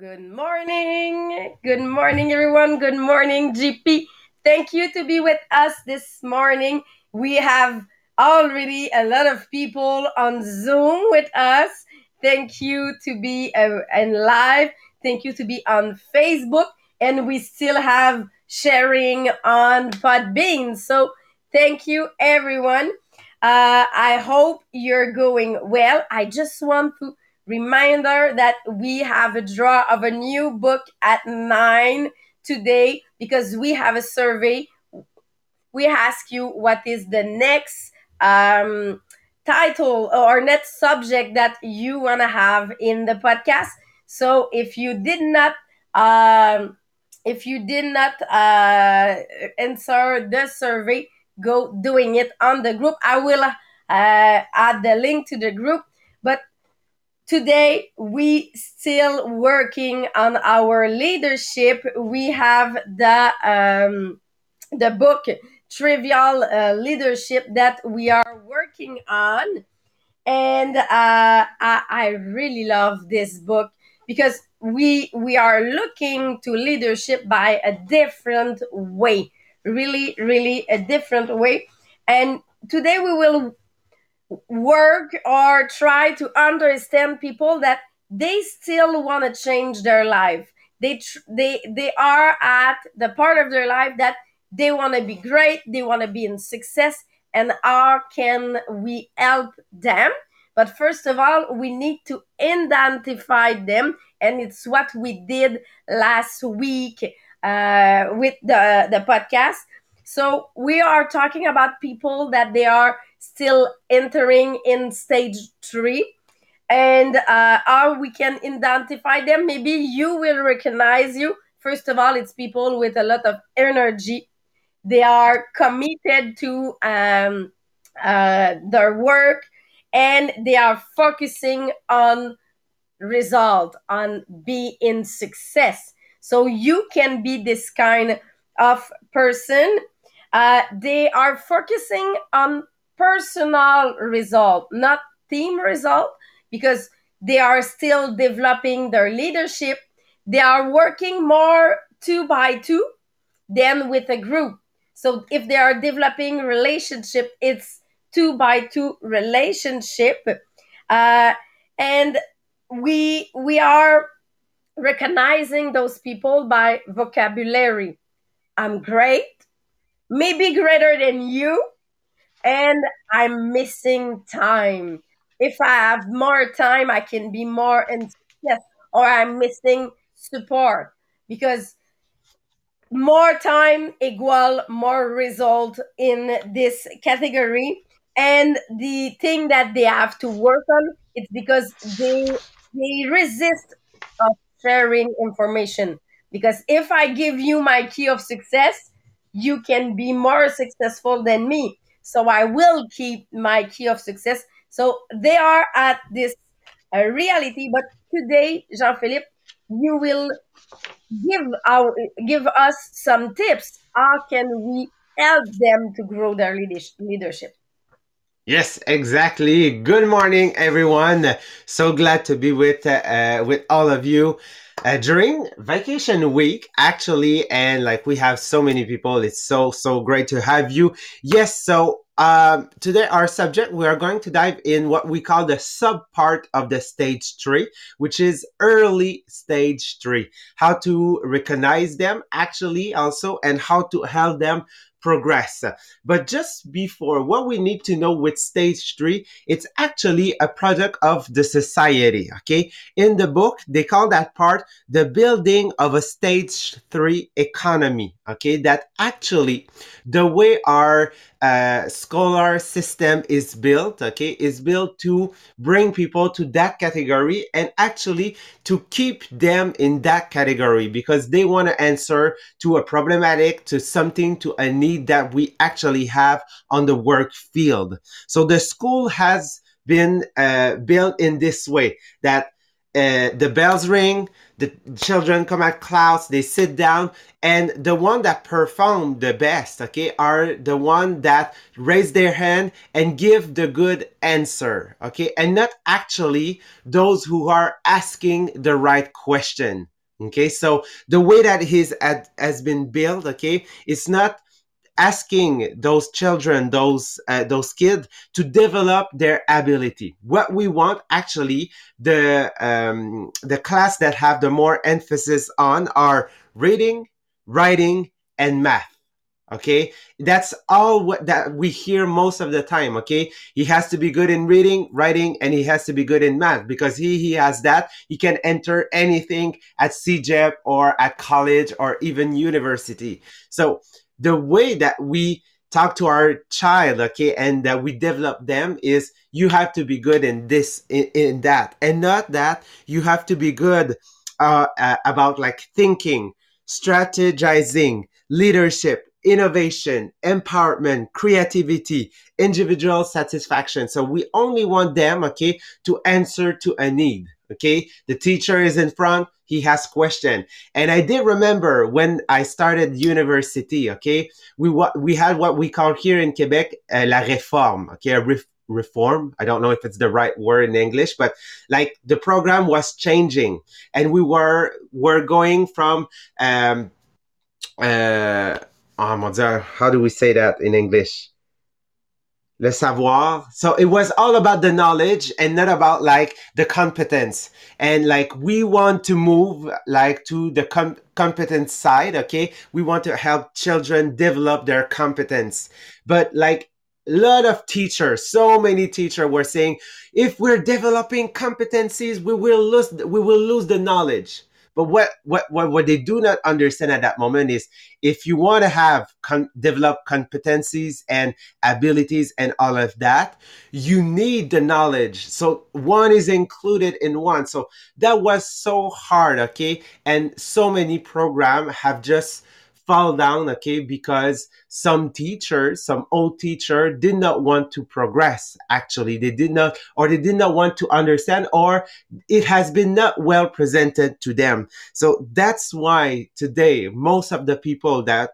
Good morning. Good morning, everyone. Good morning, GP. Thank you to be with us this morning. We have already a lot of people on Zoom with us. Thank you to be uh, in live. Thank you to be on Facebook. And we still have sharing on Podbean. So thank you, everyone. Uh, I hope you're going well. I just want to Reminder that we have a draw of a new book at nine today because we have a survey. We ask you what is the next um, title or next subject that you want to have in the podcast. So if you did not, um, if you did not uh, answer the survey, go doing it on the group. I will uh, add the link to the group. Today, we still working on our leadership. We have the um, the book Tribal uh, Leadership that we are working on, and uh, I, I really love this book because we we are looking to leadership by a different way, really, really a different way. And today we will work or try to understand people that they still want to change their life. They tr- they they are at the part of their life that they want to be great they want to be in success and how can we help them? But first of all we need to identify them and it's what we did last week uh, with the the podcast. So we are talking about people that they are still entering in stage three and uh, how we can identify them. Maybe you will recognize you. First of all, it's people with a lot of energy. They are committed to um, uh, their work and they are focusing on result, on being in success. So you can be this kind of person. Uh, they are focusing on personal result, not team result, because they are still developing their leadership. They are working more two by two than with a group. So if they are developing relationship, it's two by two relationship, uh, and we we are recognizing those people by vocabulary. I'm great, maybe greater than you, and I'm missing time. If I have more time, I can be more in yes, or I'm missing support because more time equal more result in this category. And the thing that they have to work on it's because they they resist of sharing information. Because if I give you my key of success, you can be more successful than me so I will keep my key of success. So they are at this uh, reality. But today, Jean Philippe, you will give our give us some tips. How can we help them to grow their leadership? Yes, exactly. Good morning, everyone. So glad to be with uh, with all of you uh, during vacation week, actually. And like we have so many people, it's so so great to have you. Yes, so um, today, our subject, we are going to dive in what we call the sub part of the stage three, which is early stage three. How to recognize them actually also, and how to help them progress. But just before, what we need to know with stage three, it's actually a product of the society. Okay. In the book, they call that part the building of a stage three economy. Okay. That actually the way our uh, scholar system is built, okay, is built to bring people to that category and actually to keep them in that category because they want to answer to a problematic, to something, to a need that we actually have on the work field. So the school has been uh, built in this way that uh, the bells ring, the children come at class, they sit down, and the one that perform the best, okay, are the one that raise their hand and give the good answer, okay, and not actually those who are asking the right question. Okay, so the way that his ad, has been built, okay, it's not asking those children, those uh, those kids, to develop their ability. What we want, actually, the um, the class that have the more emphasis on are reading, writing, and math. Okay, that's all what that we hear most of the time. Okay, he has to be good in reading, writing, and he has to be good in math because he he has that. He can enter anything at CEGEP or at college or even university. So the way that we talk to our child okay and that we develop them is you have to be good in this in, in that. And not that you have to be good uh, uh, about like thinking strategizing leadership innovation empowerment creativity individual satisfaction. So we only want them okay to answer to a need okay? The teacher is in front he has question. And i did remember when i started university okay? We what we had what we call here in quebec uh, la réforme okay? A ref- reform. I don't know if it's the right word in english but like the program was changing. And we were were going from um uh oh how do we say that in english le savoir. So it was all about the knowledge and not about like the competence. And like we want to move like to the com- competence side, okay? We want to help children develop their competence. But like a lot of teachers, so many teachers were saying, if we're developing competencies, we will lose we will lose the knowledge. But what, what, what, what they do not understand at that moment is if you want to have con- develop competencies and abilities and all of that, you need the knowledge. So one is included in one. So that was so hard, okay? And so many programs have just fall down, okay, because some teachers, some old teacher did not want to progress. Actually, they did not, or they did not want to understand, or it has been not well presented to them. So that's why today, most of the people that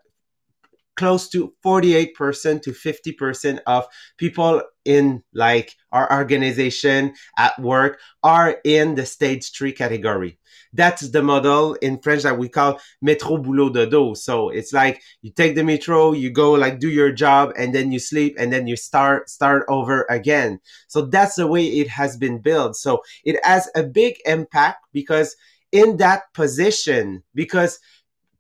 close to 48% to 50% of people in like our organization at work are in the stage three category. That's the model in French that we call métro boulot de dodo. So it's like you take the metro, you go like do your job and then you sleep and then you start start over again. So that's the way it has been built. So it has a big impact because in that position because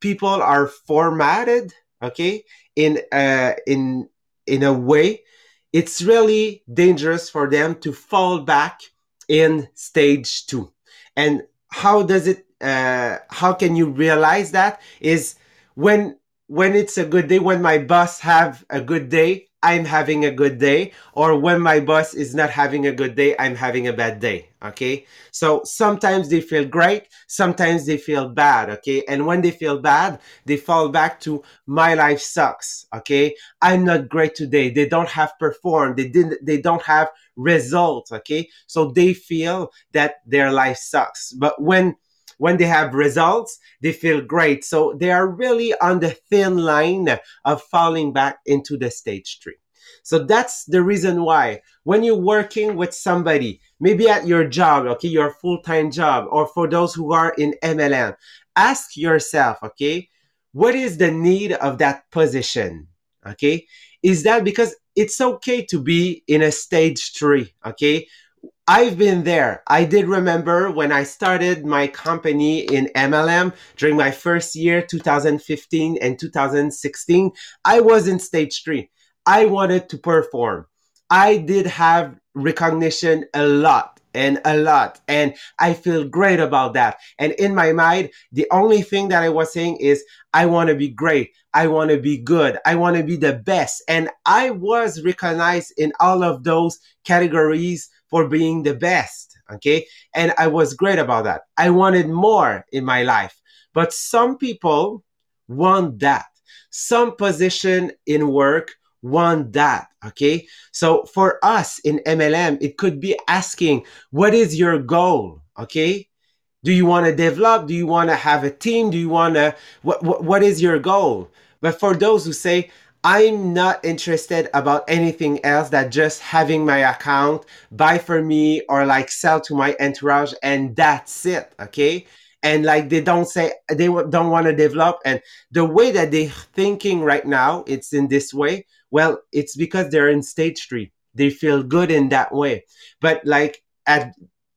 people are formatted okay? In uh, in in a way it's really dangerous for them to fall back in stage two. And how does it uh, how can you realize that is when when it's a good day when my boss have a good day I'm having a good day, or when my boss is not having a good day, I'm having a bad day. Okay. So sometimes they feel great, sometimes they feel bad. Okay. And when they feel bad, they fall back to my life sucks. Okay. I'm not great today. They don't have performed. They didn't, they don't have results. Okay. So they feel that their life sucks. But when when they have results, they feel great. So they are really on the thin line of falling back into the stage three. So that's the reason why when you're working with somebody, maybe at your job, okay, your full time job, or for those who are in MLM, ask yourself, okay, what is the need of that position? Okay. Is that because it's okay to be in a stage three? Okay. I've been there. I did remember when I started my company in MLM during my first year, 2015 and 2016. I was in stage three. I wanted to perform. I did have recognition a lot and a lot. And I feel great about that. And in my mind, the only thing that I was saying is, I want to be great. I want to be good. I want to be the best. And I was recognized in all of those categories for being the best. Okay. And I was great about that. I wanted more in my life. But some people want that. Some position in work want that. Okay. So for us in MLM, it could be asking, what is your goal? Okay. Do you want to develop? Do you want to have a team? Do you want to, what, what, what is your goal? But for those who say, I'm not interested about anything else that just having my account buy for me or like sell to my entourage and that's it. Okay. And like they don't say they don't want to develop. And the way that they're thinking right now, it's in this way. Well, it's because they're in stage three. They feel good in that way. But like at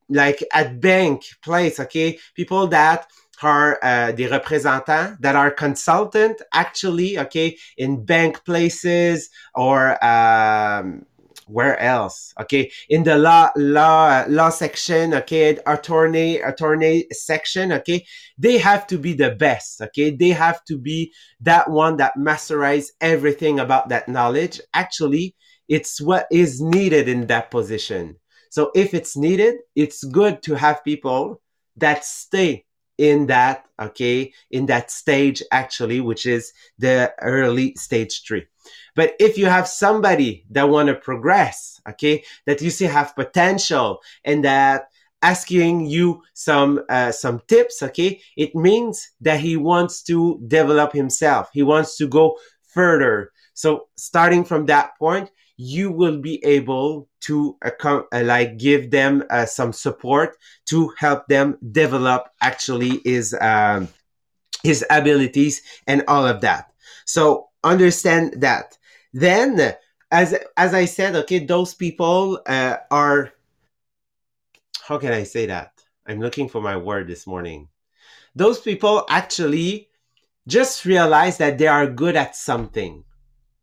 like at bank place, okay, people that are uh, des représentants that are consultant actually, okay, in bank places or um, where else? Okay, in the law law law section, okay, attorney attorney section, okay, they have to be the best. Okay, they have to be that one that masterize everything about that knowledge. Actually, it's what is needed in that position. So if it's needed, it's good to have people that stay in that, okay, in that stage actually, which is the early stage three. But if you have somebody that want to progress, okay, that you see have potential and that asking you some uh, some tips, okay, it means that he wants to develop himself. He wants to go further. So starting from that point, you will be able to uh, like give them uh, some support to help them develop actually his um, his abilities and all of that. So understand that. Then as as i said okay those people uh, are how can i say that? I'm looking for my word this morning. Those people actually just realize that they are good at something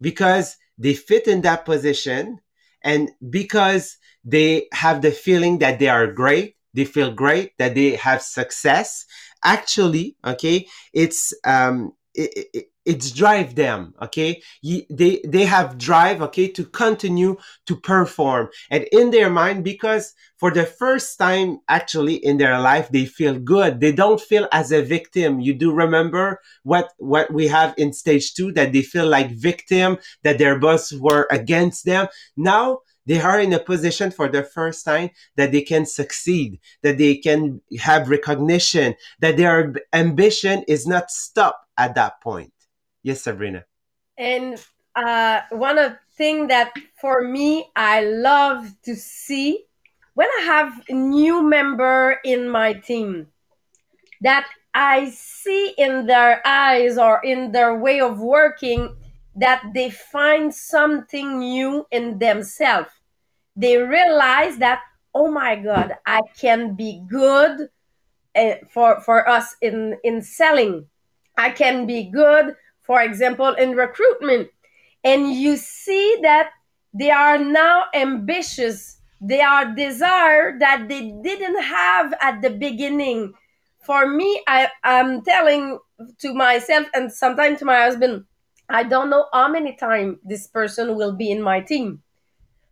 because they fit in that position. And because they have the feeling that they are great they feel great that they have success actually okay it's um it, it, it's drive them okay? They they have drive okay to continue to perform. And in their mind because for the first time actually in their life they feel good. They don't feel as a victim. You do remember what what we have in stage 2 that they feel like victim that their boss were against them. Now they are in a position for the first time that they can succeed, that they can have recognition, that their ambition is not stopped at that point. Yes, Sabrina. And uh, one of thing that for me I love to see when I have a new member in my team that I see in their eyes or in their way of working that they find something new in themselves. They realize that oh my god, I can be good uh, for for us in in selling. I can be good for example, in recruitment. And you see that they are now ambitious. They are desire that they didn't have at the beginning. For me, I, am telling to myself and sometimes to my husband, I don't know how many times this person will be in my team.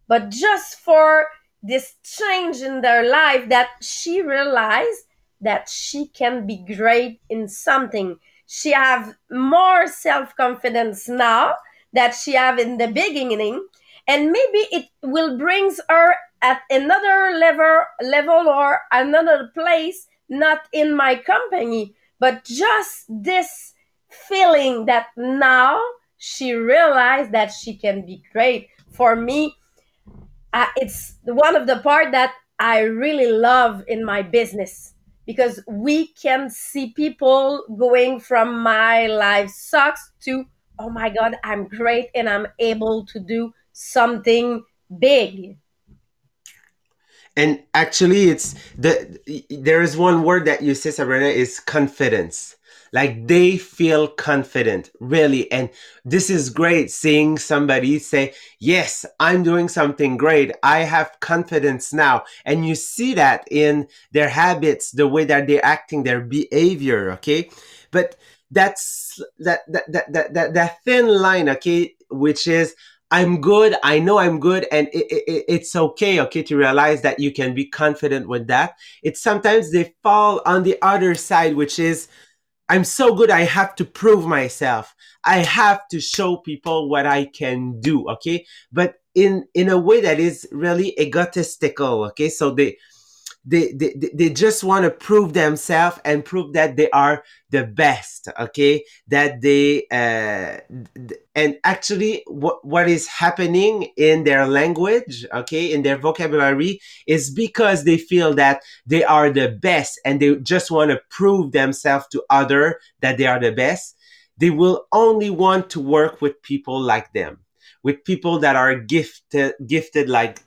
But just for this change in their life that she realized that she can be great in something she have more self-confidence now that she have in the beginning and maybe it will brings her at another level level or another place not in my company but just this feeling that now she realized that she can be great. For me uh, it's one of the part that i really love in my business because we can see people going from my life sucks to oh my god i'm great and i'm able to do something big. And actually it's the there is one word that you say sabrina is confidence like they feel confident, really. And this is great seeing somebody say, Yes, I'm doing something great. I have confidence now. And you see that in their habits, the way that they're acting, their behavior. Okay. But that's that, that, that, that, that, thin line, okay, which is, I'm good. I know I'm good, and it, it, it's okay, okay, to realize that you can be confident with that. It's sometimes they fall on the other side, which is I'm so good. I have to prove myself. I have to show people what I can do. Okay. But in, in a way that is really egotistical. Okay. So they, they, they, they just want to prove themselves and prove that they are the best. Okay. That they, uh, and actually what, what is happening in their language, okay, in their vocabulary is because they feel that they are the best and they just want to prove themselves to other that they are the best. They will only want to work with people like them, with people that are gifted, gifted like,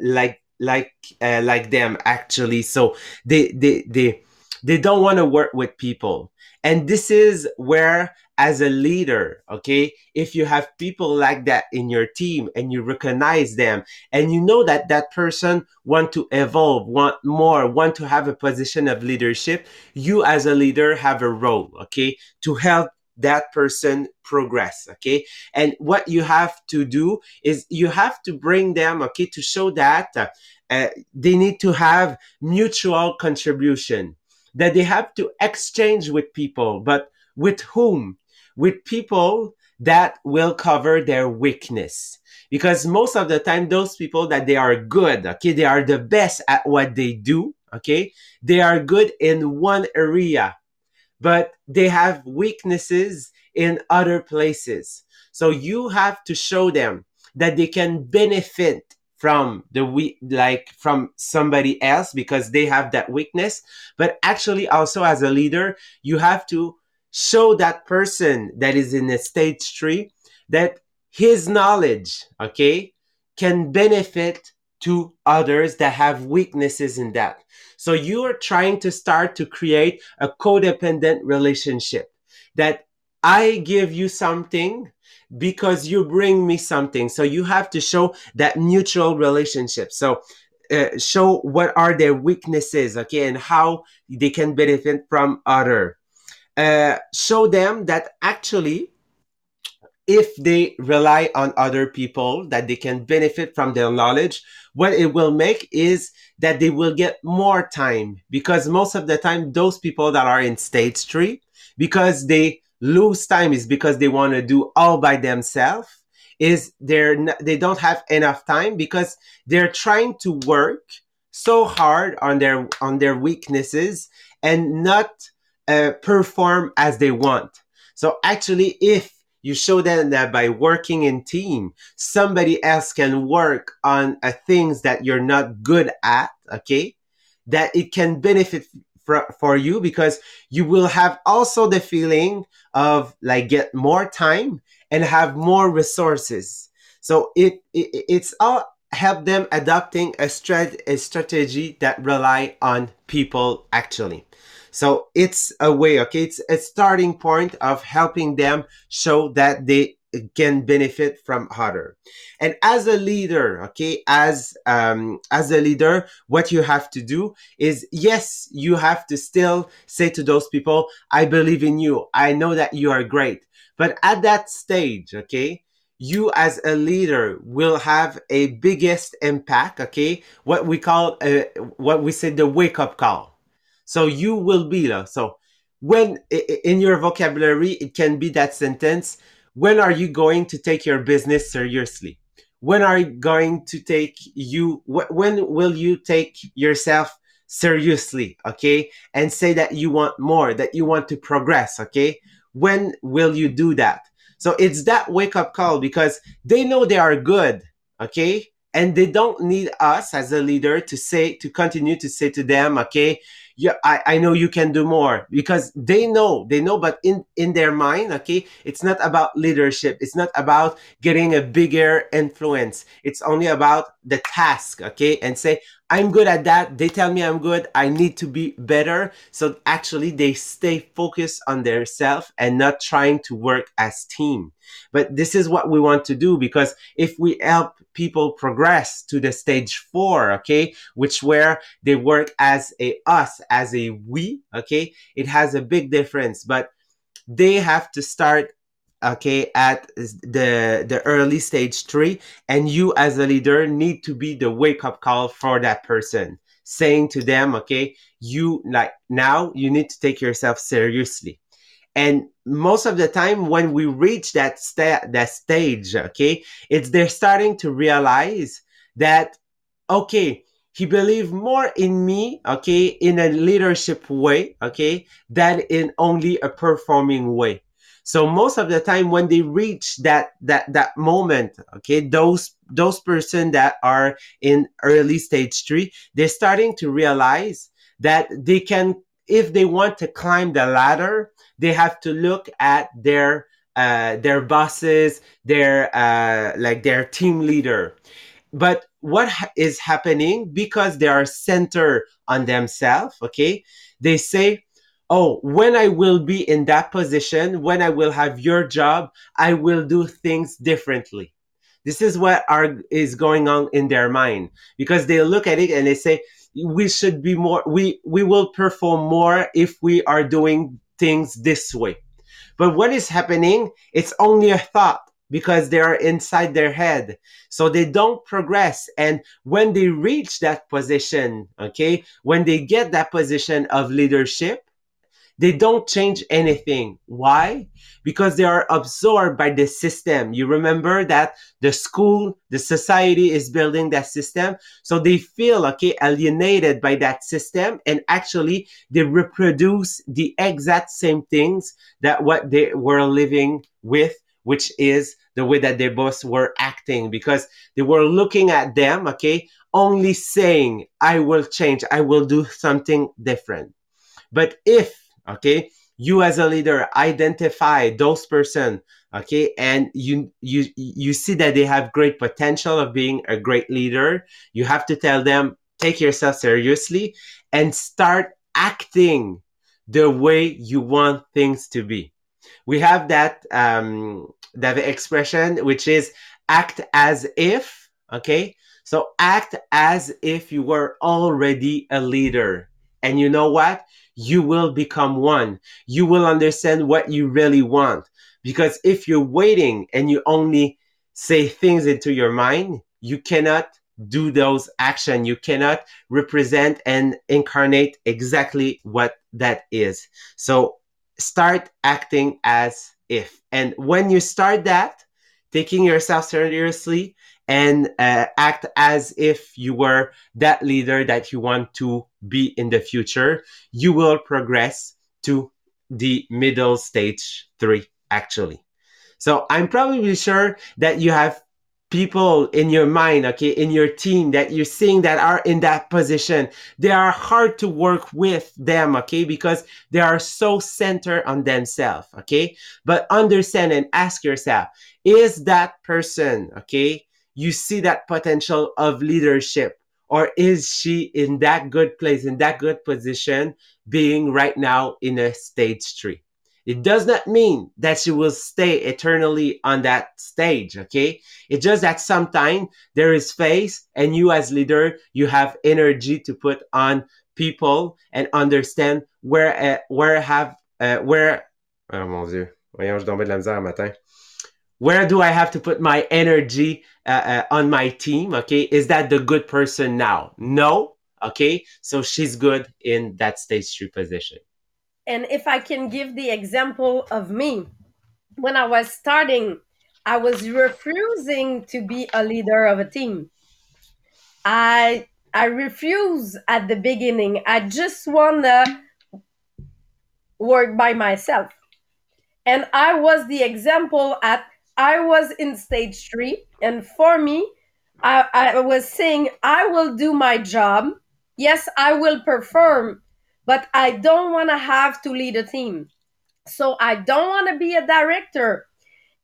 like like uh, like them actually. So they they they they don't want to work with people. And this is where as a leader okay if you have people like that in your team and you recognize them and you know that that person want to evolve want more want to have a position of leadership you as a leader have a role okay to help that person progress okay? And what you have to do is you have to bring them okay to show that uh, they need to have mutual contribution that they have to exchange with people but with whom? With people that will cover their weakness. Because most of the time those people that they are good okay they are the best at what they do okay? They are good in one area but they have weaknesses in other places. So you have to show them that they can benefit from the we like from somebody else because they have that weakness but actually also as a leader you have to show that person that is in the stage 3 that his knowledge okay can benefit to others that have weaknesses in that so you are trying to start to create a codependent relationship that I give you something because you bring me something. So you have to show that mutual relationship. So uh, show what are their weaknesses, okay, and how they can benefit from other. Uh, show them that actually if they rely on other people that they can benefit from their knowledge what it will make is that they will get more time. Because most of the time those people that are in stage 3 because they lose time is because they want to do all by themselves is they're they don't have enough time because they're trying to work so hard on their on their weaknesses and not uh, perform as they want. So actually if you show them that by working in team, somebody else can work on uh, things that you're not good at. Okay. That it can benefit for, for you because you will have also the feeling of like get more time and have more resources. So it, it it's all help them adopting a, strat- a strategy that rely on people actually. So it's a way, okay? It's a starting point of helping them show that they can benefit from other. And as a leader, okay, as um, as a leader, what you have to do is yes, you have to still say to those people, "I believe in you. I know that you are great." But at that stage, okay, you as a leader will have a biggest impact. Okay, what we call uh, what we say the wake up call so you will be there. So when in your vocabulary, it can be that sentence. When are you going to take your business seriously? When are you going to take you, when will you take yourself seriously? Okay. And say that you want more, that you want to progress. Okay. When will you do that? So it's that wake up call because they know they are good. Okay and they don't need us as a leader to say to continue to say to them okay yeah, I, I know you can do more because they know, they know, but in, in their mind, okay, it's not about leadership. It's not about getting a bigger influence. It's only about the task, okay? And say, I'm good at that. They tell me I'm good. I need to be better. So actually they stay focused on their self and not trying to work as team. But this is what we want to do because if we help people progress to the stage four, okay, which where they work as a us, as a we, okay, it has a big difference. But they have to start okay at the the early stage three and you as a leader need to be the wake up call for that person saying to them okay you like now you need to take yourself seriously and most of the time when we reach that sta- that stage okay it's they're starting to realize that okay he believed more in me, okay, in a leadership way, okay, than in only a performing way. So most of the time when they reach that that that moment, okay, those those person that are in early stage three, they're starting to realize that they can, if they want to climb the ladder, they have to look at their uh, their bosses, their uh, like their team leader. But what ha- is happening because they are centered on themselves? Okay, they say, "Oh, when I will be in that position, when I will have your job, I will do things differently." This is what are is going on in their mind because they look at it and they say, "We should be more. We we will perform more if we are doing things this way." But what is happening? It's only a thought because they are inside their head. So they don't progress. And when they reach that position, okay, when they get that position of leadership, they don't change anything. Why? Because they are absorbed by the system. You remember that the school, the society is building that system. So they feel, okay, alienated by that system. And actually they reproduce the exact same things that what they were living with, which is the way that their boss were acting because they were looking at them, okay, only saying, I will change, I will do something different. But if okay? You as a leader identify those person okay? And you you you see that they have great potential of being a great leader. You have to tell them take yourself seriously and start acting the way you want things to be. We have that um that expression which is act as if okay? So act as if you were already a leader. And you know what you will become one. You will understand what you really want. Because if you're waiting and you only say things into your mind, you cannot do those action. You cannot represent and incarnate exactly what that is. So start acting as if. And when you start that, taking yourself seriously and uh, act as if you were that leader that you want to be in the future, you will progress to the middle stage three, actually. So I'm probably sure that you have people in your mind, okay, in your team that you're seeing that are in that position. They are hard to work with them, okay, because they are so centered on themselves, okay. But understand and ask yourself, is that person, okay, you see that potential of leadership? Or is she in that good place in that good position being right now in a stage three? It does not mean that she will stay eternally on that stage okay? It's just that sometimes there is phase and you as leader you have energy to put on people and understand where uh, where have uh, where oh mon dieu voyons je de la misère matin where do I have to put my energy uh, uh, on my team? Okay, is that the good person now? No. Okay, so she's good in that stage three position. And if I can give the example of me, when I was starting, I was refusing to be a leader of a team. I I refuse at the beginning. I just wanna work by myself. And I was the example at I was in stage three, and for me, I, I was saying, I will do my job. Yes, I will perform, but I don't want to have to lead a team. So I don't want to be a director.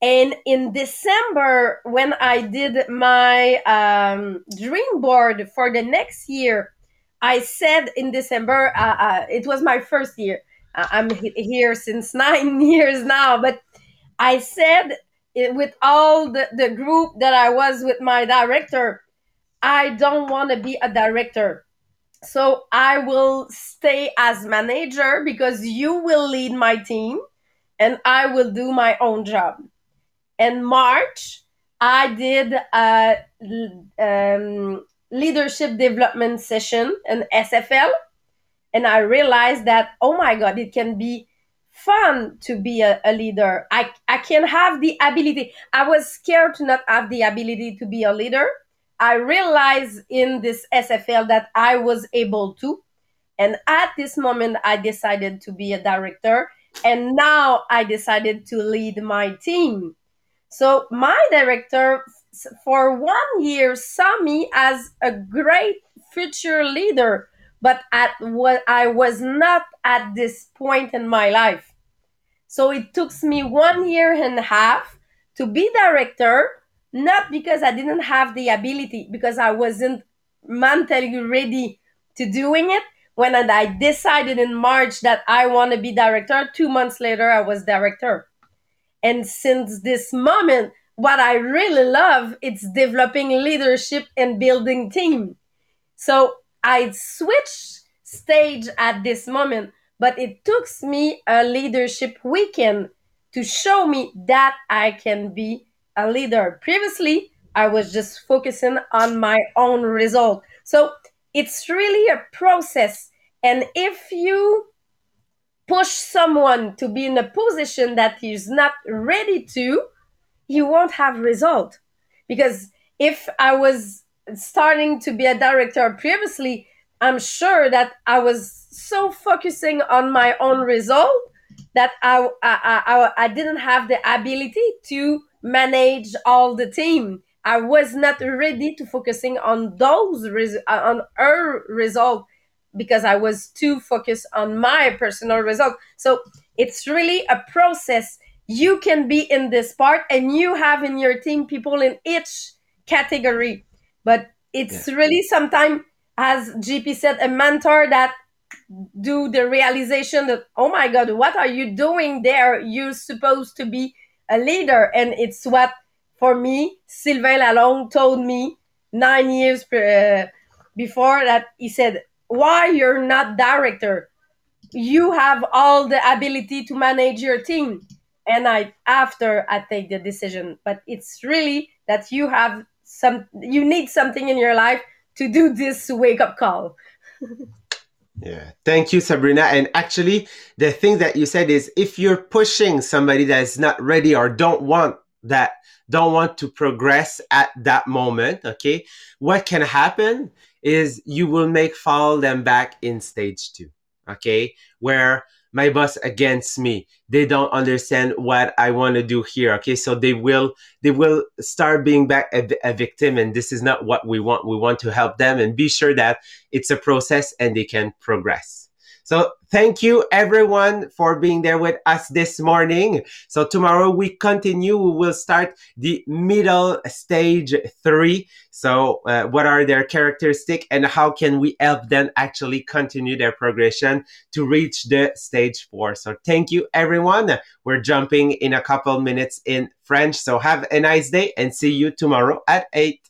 And in December, when I did my um, dream board for the next year, I said in December, uh, uh, it was my first year. I'm here since nine years now, but I said with all the, the group that I was with my director, I don't want to be a director. So I will stay as manager because you will lead my team and I will do my own job. In March, I did a um, leadership development session in SFL and I realized that, oh my God, it can be fun to be a, a, leader. I, I can have the ability. I was scared to not have the ability to be a leader, I realized in this SFL that I was able to. And at this moment, I decided to be a director. And now I decided to lead my team. So my director for one year saw me as a great future leader, but at what I was not at this point in my life. So it took me one year and a half to be director, not because I didn't have the ability, because I wasn't mentally ready to doing it. When I decided in March that I want to be director, two months later I was director. And since this moment, what I really love it's developing leadership and building team. So I switched stage at this moment, but it took me a leadership weekend to show me that I can be a leader. Previously, I was just focusing on my own result. So it's really a process. And if you push someone to be in a position that he's not ready to, he won't have result. Because if I was starting to be a director previously, I'm sure that I was so focusing on my own result that I, I, I, I didn't have the ability to manage all the team. I was not ready to focusing on those res- uh, on her result because I was too focused on my personal result. So it's really a process. You can be in this part and you have in your team people in each category. But it's yeah. really sometimes, as GP said, a mentor that do the realization that, oh my God, what are you doing there? You're supposed to be a leader. And it's what, for me, Sylvain Lalonde told me nine years uh, before that he said, why you're not director you have all the ability to manage your team and i after i take the decision but it's really that you have some you need something in your life to do this wake up call. Yeah. Thank you sabrina. And actually the thing that you said is if you're pushing somebody that is not ready or don't want that don't want to progress at that moment okay what can happen is you will make follow them back in stage two. Okay. Where my boss against me. They don't understand what I want to do here. Okay. So they will, they will start being back a, a, victim. And this is not what we want. We want to help them and be sure that it's a process and they can progress. So thank you everyone for being there with us this morning. So tomorrow we continue. We will start the middle stage three. So uh, what are their characteristics and how can we help them actually continue their progression to reach the stage four? So thank you everyone. We're jumping in a couple minutes in French. So have a nice day and see you tomorrow at eight.